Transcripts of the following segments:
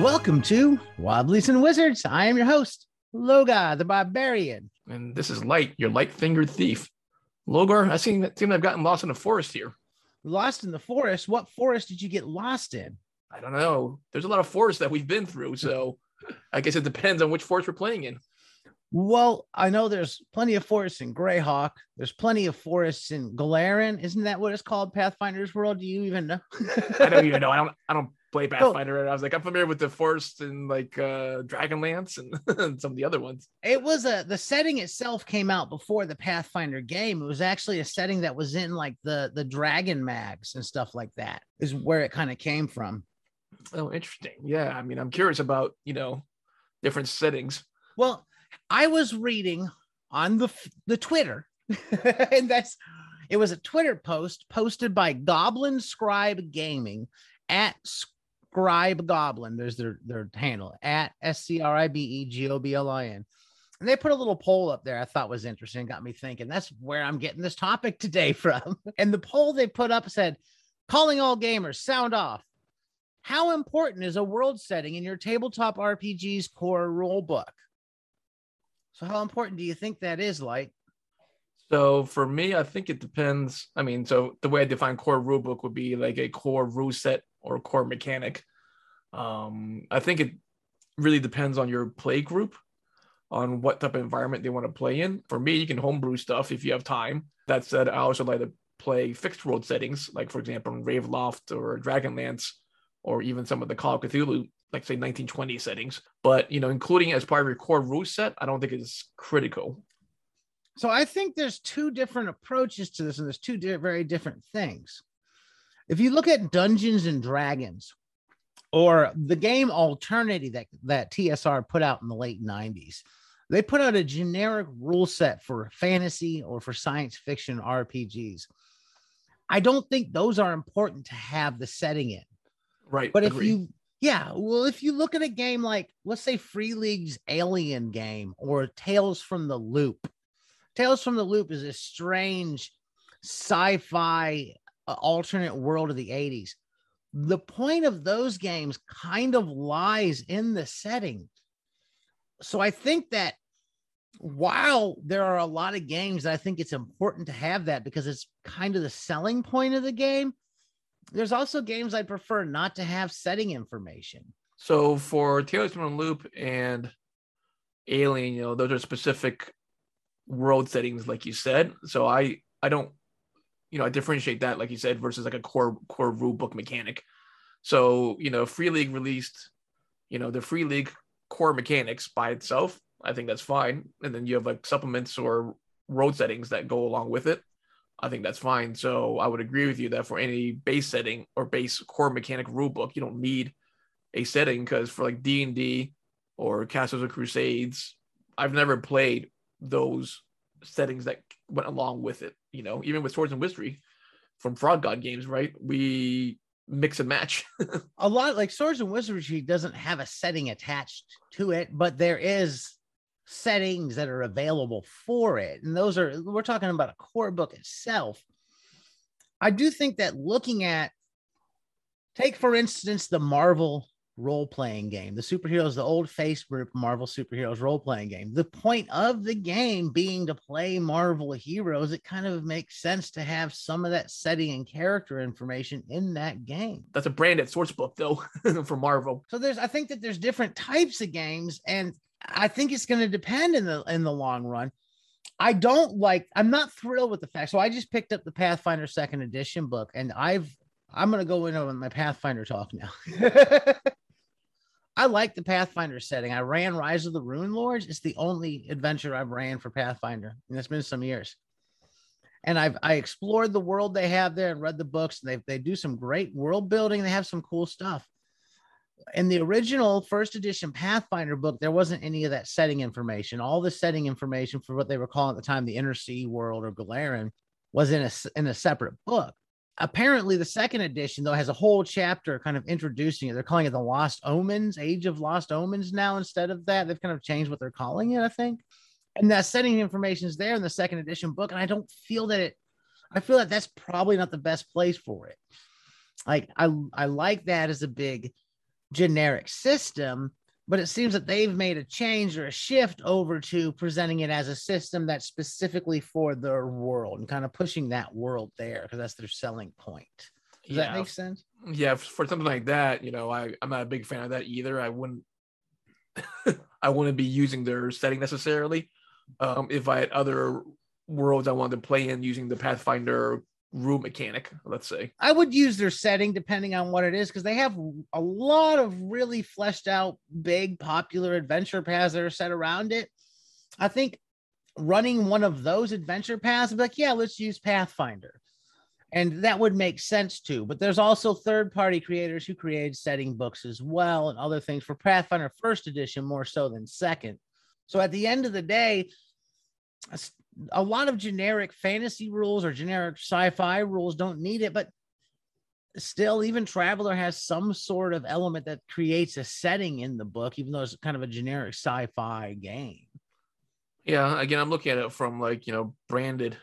Welcome to Wobblies and Wizards. I am your host, Logar the Barbarian. And this is Light, your light fingered thief. Logar, I seem seem I've gotten lost in the forest here. Lost in the forest? What forest did you get lost in? I don't know. There's a lot of forests that we've been through, so I guess it depends on which forest we're playing in. Well, I know there's plenty of forests in Greyhawk. There's plenty of forests in Golarion. Isn't that what it's called? Pathfinder's World? Do you even know? I don't even know. I don't I don't play Pathfinder. And I was like, I'm familiar with the forest and like uh Dragonlance and some of the other ones. It was a the setting itself came out before the Pathfinder game. It was actually a setting that was in like the the Dragon mags and stuff like that. Is where it kind of came from. Oh, interesting. Yeah, I mean, I'm curious about you know different settings. Well, I was reading on the the Twitter, and that's it was a Twitter post posted by Goblin Scribe Gaming at Scribe Goblin. There's their their handle at S C R I B E G O B L I N. And they put a little poll up there I thought was interesting, got me thinking. That's where I'm getting this topic today from. And the poll they put up said, calling all gamers, sound off. How important is a world setting in your tabletop RPG's core rule book? So, how important do you think that is, Light? So for me, I think it depends. I mean, so the way I define core rulebook would be like a core rule set or core mechanic. Um, I think it really depends on your play group, on what type of environment they want to play in. For me, you can homebrew stuff if you have time. That said, I also like to play fixed world settings, like for example, in Ravenloft or Dragonlance, or even some of the Call of Cthulhu, like say 1920 settings. But you know, including as part of your core rule set, I don't think it's critical. So I think there's two different approaches to this, and there's two di- very different things. If you look at Dungeons and Dragons, or the game Alternity that that TSR put out in the late '90s, they put out a generic rule set for fantasy or for science fiction RPGs. I don't think those are important to have the setting in. Right. But if you, yeah, well, if you look at a game like, let's say, Free League's Alien game or Tales from the Loop, Tales from the Loop is a strange sci-fi uh, alternate world of the 80s. The point of those games kind of lies in the setting. So I think that while there are a lot of games that I think it's important to have that because it's kind of the selling point of the game, there's also games I prefer not to have setting information. So for Tales from the Loop and Alien, you know, those are specific world settings, like you said. So I I don't, you know, I differentiate that, like you said, versus like a core core rule book mechanic. So you know, Free League released, you know, the Free League core mechanics by itself. I think that's fine, and then you have like supplements or road settings that go along with it. I think that's fine. So I would agree with you that for any base setting or base core mechanic rule book, you don't need a setting because for like D and D or Castles of Crusades, I've never played those settings that went along with it. You know, even with Swords and Wizardry from Frog God games, right? We mix and match. a lot like Swords and Wizardry doesn't have a setting attached to it, but there is settings that are available for it. And those are, we're talking about a core book itself. I do think that looking at, take for instance, the Marvel role playing game, the superheroes, the old Facebook Marvel superheroes role playing game. The point of the game being to play Marvel heroes, it kind of makes sense to have some of that setting and character information in that game. That's a branded source book though for Marvel. So there's I think that there's different types of games and I think it's going to depend in the in the long run. I don't like I'm not thrilled with the fact. So I just picked up the Pathfinder second edition book and I've I'm going to go into my Pathfinder talk now. I like the Pathfinder setting. I ran Rise of the Runelords. It's the only adventure I've ran for Pathfinder, and it's been some years. And I've I explored the world they have there and read the books. And They they do some great world building. They have some cool stuff. In the original first edition Pathfinder book, there wasn't any of that setting information. All the setting information for what they were calling at the time the Inner Sea World or Golarion was in a in a separate book apparently the second edition though has a whole chapter kind of introducing it. They're calling it the lost omens age of lost omens now instead of that. They've kind of changed what they're calling it i think. And that setting information is there in the second edition book and i don't feel that it i feel that that's probably not the best place for it. Like i i like that as a big generic system, but it seems that they've made a change or a shift over to presenting it as a system that's specifically for their world and kind of pushing that world there because that's their selling point. Does yeah. that make sense? Yeah, for something like that, you know, I, I'm not a big fan of that either. I wouldn't I wouldn't be using their setting necessarily. Um, if I had other worlds I wanted to play in using the Pathfinder room mechanic, let's say. I would use their setting depending on what it is because they have a lot of really fleshed out, big, popular adventure paths that are set around it. I think running one of those adventure paths, like, yeah, let's use Pathfinder. And that would make sense too. But there's also third party creators who create setting books as well and other things for Pathfinder first edition more so than second. So at the end of the day, a lot of generic fantasy rules or generic sci-fi rules don't need it, but still even Traveller has some sort of element that creates a setting in the book even though it's kind of a generic sci-fi game. Yeah again i'm looking at it from like you know branded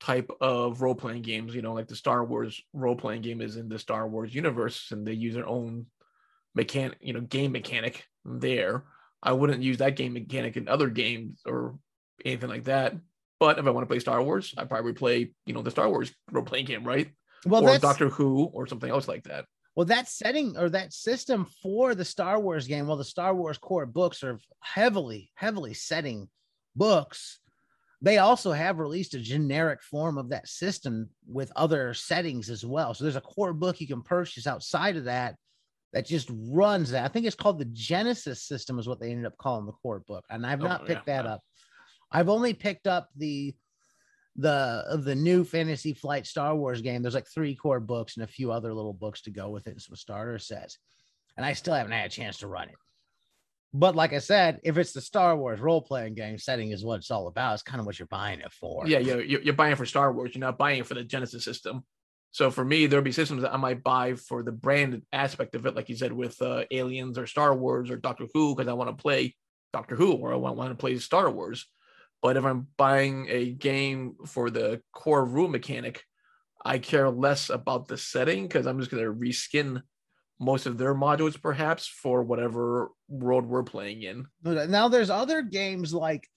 type of role-playing games you know like the star wars role-playing game is in the star wars universe and they use their own mechanic you know game mechanic there. I wouldn't use that game mechanic in other games or anything like that. But if I want to play Star Wars, I probably play, you know, the Star Wars role playing game, right? Well, or Doctor Who or something else like that. Well, that setting or that system for the Star Wars game, well, the Star Wars core books are heavily, heavily setting books. They also have released a generic form of that system with other settings as well. So there's a core book you can purchase outside of that that just runs that. I think it's called the Genesys system, is what they ended up calling the core book. And I've oh, not oh, picked yeah, that up. I've only picked up the the of the new Fantasy Flight Star Wars game. There's like three core books and a few other little books to go with it and some starter sets. And I still haven't had a chance to run it. But like I said, if it's the Star Wars role playing game setting is what it's all about. It's kind of what you're buying it for. Yeah, you're, you're buying for Star Wars. You're not buying it for the Genesys system. So for me, there'll be systems that I might buy for the brand aspect of it, like you said, with uh, Aliens or Star Wars or Doctor Who, because I want to play Doctor Who or I want, want to play Star Wars. But if I'm buying a game for the core rule mechanic, I care less about the setting because I'm just going to reskin most of their modules perhaps for whatever world we're playing in. Uh, now there's other games like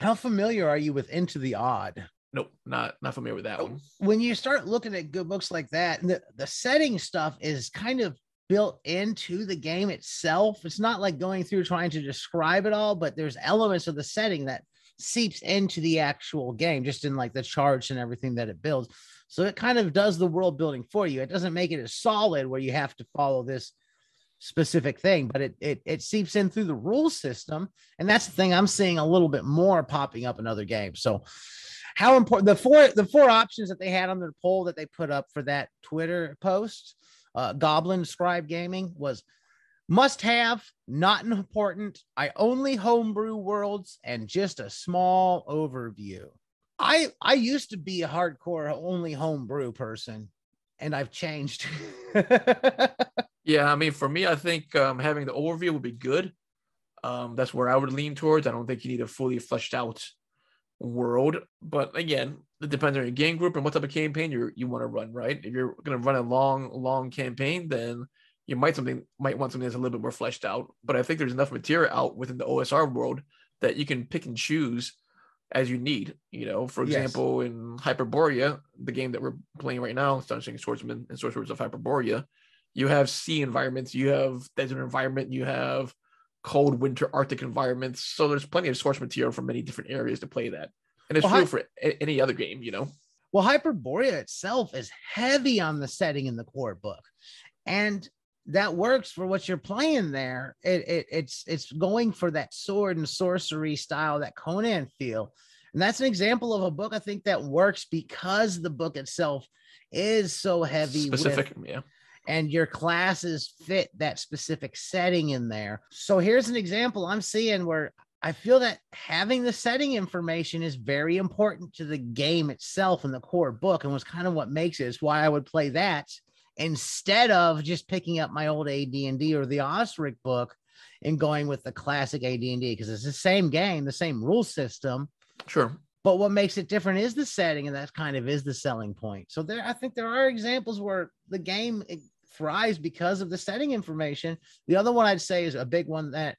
how familiar are you with Into the Odd? Nope, not not familiar with that oh, one. When you start looking at good books like that, the, the setting stuff is kind of built into the game itself. It's not like going through trying to describe it all, but there's elements of the setting that seeps into the actual game, just in like the charts and everything that it builds. So it kind of does the world building for you. It doesn't make it as solid where you have to follow this specific thing, but it it it seeps in through the rule system, and that's the thing I'm seeing a little bit more popping up in other games. So how important the four the four options that they had on their poll that they put up for that Twitter post, uh, Goblin Scribe Gaming was must have, not important. I only homebrew worlds and just a small overview. I I used to be a hardcore only homebrew person, and I've changed. yeah, I mean, for me, I think um, having the overview would be good. Um, that's where I would lean towards. I don't think you need a fully fleshed out world, but again, it depends on your game group and what type of campaign you you want to run. Right? If you're going to run a long, long campaign, then you might something might want something that's a little bit more fleshed out. But I think there's enough material out within the OSR world that you can pick and choose as you need. You know, for example, yes. in Hyperborea, the game that we're playing right now, Astonishing Swordsmen and Sorcerers of Hyperborea, you have sea environments, you have desert environment, you have cold winter Arctic environments. So there's plenty of source material from many different areas to play that. And it's well, true for any other game, you know. Well, Hyperborea itself is heavy on the setting in the core book. And that works for what you're playing there. It, it, it's it's going for that sword and sorcery style, that Conan feel, and that's an example of a book I think that works because the book itself is so heavy, specific, with, yeah, and your classes fit that specific setting in there. So here's an example I'm seeing where I feel that having the setting information is very important to the game itself and the core book, and was kind of what makes it. Is why I would play that instead of just picking up my old AD&D or the OSRIC book and going with the classic AD&D because it's the same game, the same rule system. Sure. But what makes it different is the setting, and that kind of is the selling point. So there, I think there are examples where the game eh, thrives because of the setting information. The other one I'd say is a big one that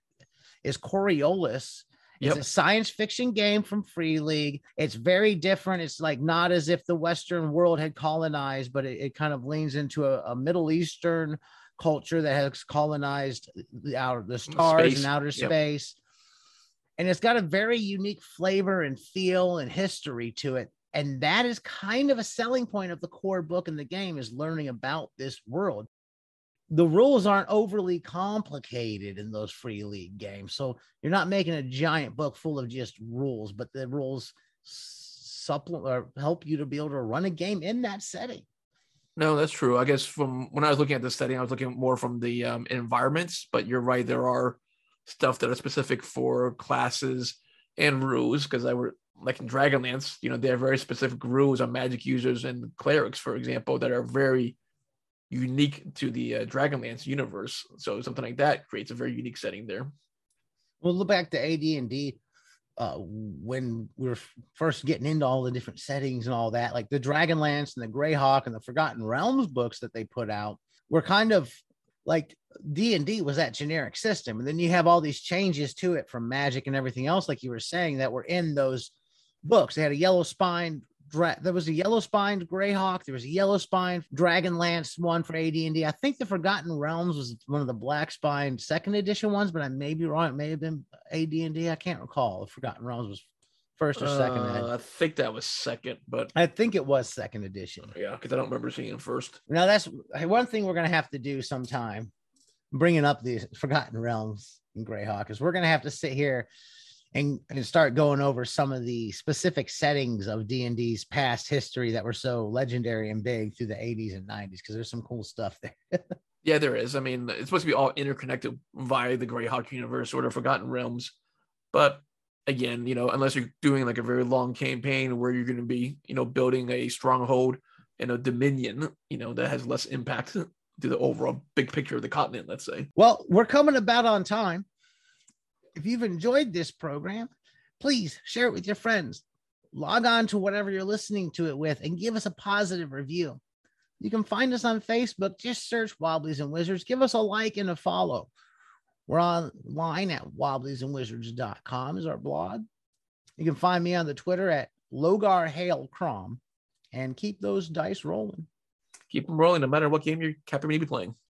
is Coriolis. It's Yep. a science fiction game from Free League. It's very different. It's like not as if the Western world had colonized, but it, it kind of leans into a, a Middle Eastern culture that has colonized the outer the stars Space. and outer Yep. space. And it's got a very unique flavor and feel and history to it. And that is kind of a selling point of the core book in the game is learning about this world. The rules aren't overly complicated in those free league games. So you're not making a giant book full of just rules, but the rules supplement or help you to be able to run a game in that setting. No, that's true. I guess from when I was looking at the setting, I was looking more from the um, environments. But you're right, there are stuff that are specific for classes and rules. Because I were like in Dragonlance, you know, they have very specific rules on magic users and clerics, for example, that are very unique to the uh, Dragonlance universe. So something like that creates a very unique setting there. We'll look back to AD and D. Uh, when we were first getting into all the different settings and all that, like the Dragonlance and the Greyhawk and the Forgotten Realms books that they put out, were kind of like D and D was that generic system, and then you have all these changes to it from Magic and everything else, like you were saying, that were in those books. They had a yellow spine. Dra- there was a yellow spined Greyhawk. There was a yellow spined Dragonlance one for AD and D. I think the Forgotten Realms was one of the black spined second edition ones, but I may be wrong. It may have been AD and D. I can't recall. The Forgotten Realms was first or second. Uh, I think that was second, but I think it was second edition. yeah, because I don't remember seeing it first. Now that's one thing we're gonna have to do sometime. Bringing up the Forgotten Realms and Greyhawk is we're gonna have to sit here and, and start going over some of the specific settings of D and D's past history that were so legendary and big through the 80s and 90s because there's some cool stuff there. Yeah, there is. I mean, it's supposed to be all interconnected via the Greyhawk universe or the Forgotten Realms. But again, you know, unless you're doing like a very long campaign where you're going to be, you know, building a stronghold and a dominion, you know, that has less impact to the overall big picture of the continent, let's say. Well, we're coming about on time. If you've enjoyed this program, please share it with your friends. Log on to whatever you're listening to it with and give us a positive review. You can find us on Facebook. Just search Wobblies and Wizards. Give us a like and a follow. We're online at wobbliesandwizards.com is our blog. You can find me on the Twitter at Logar Hail Crom and keep those dice rolling. Keep them rolling no matter what game you're Captain may be playing.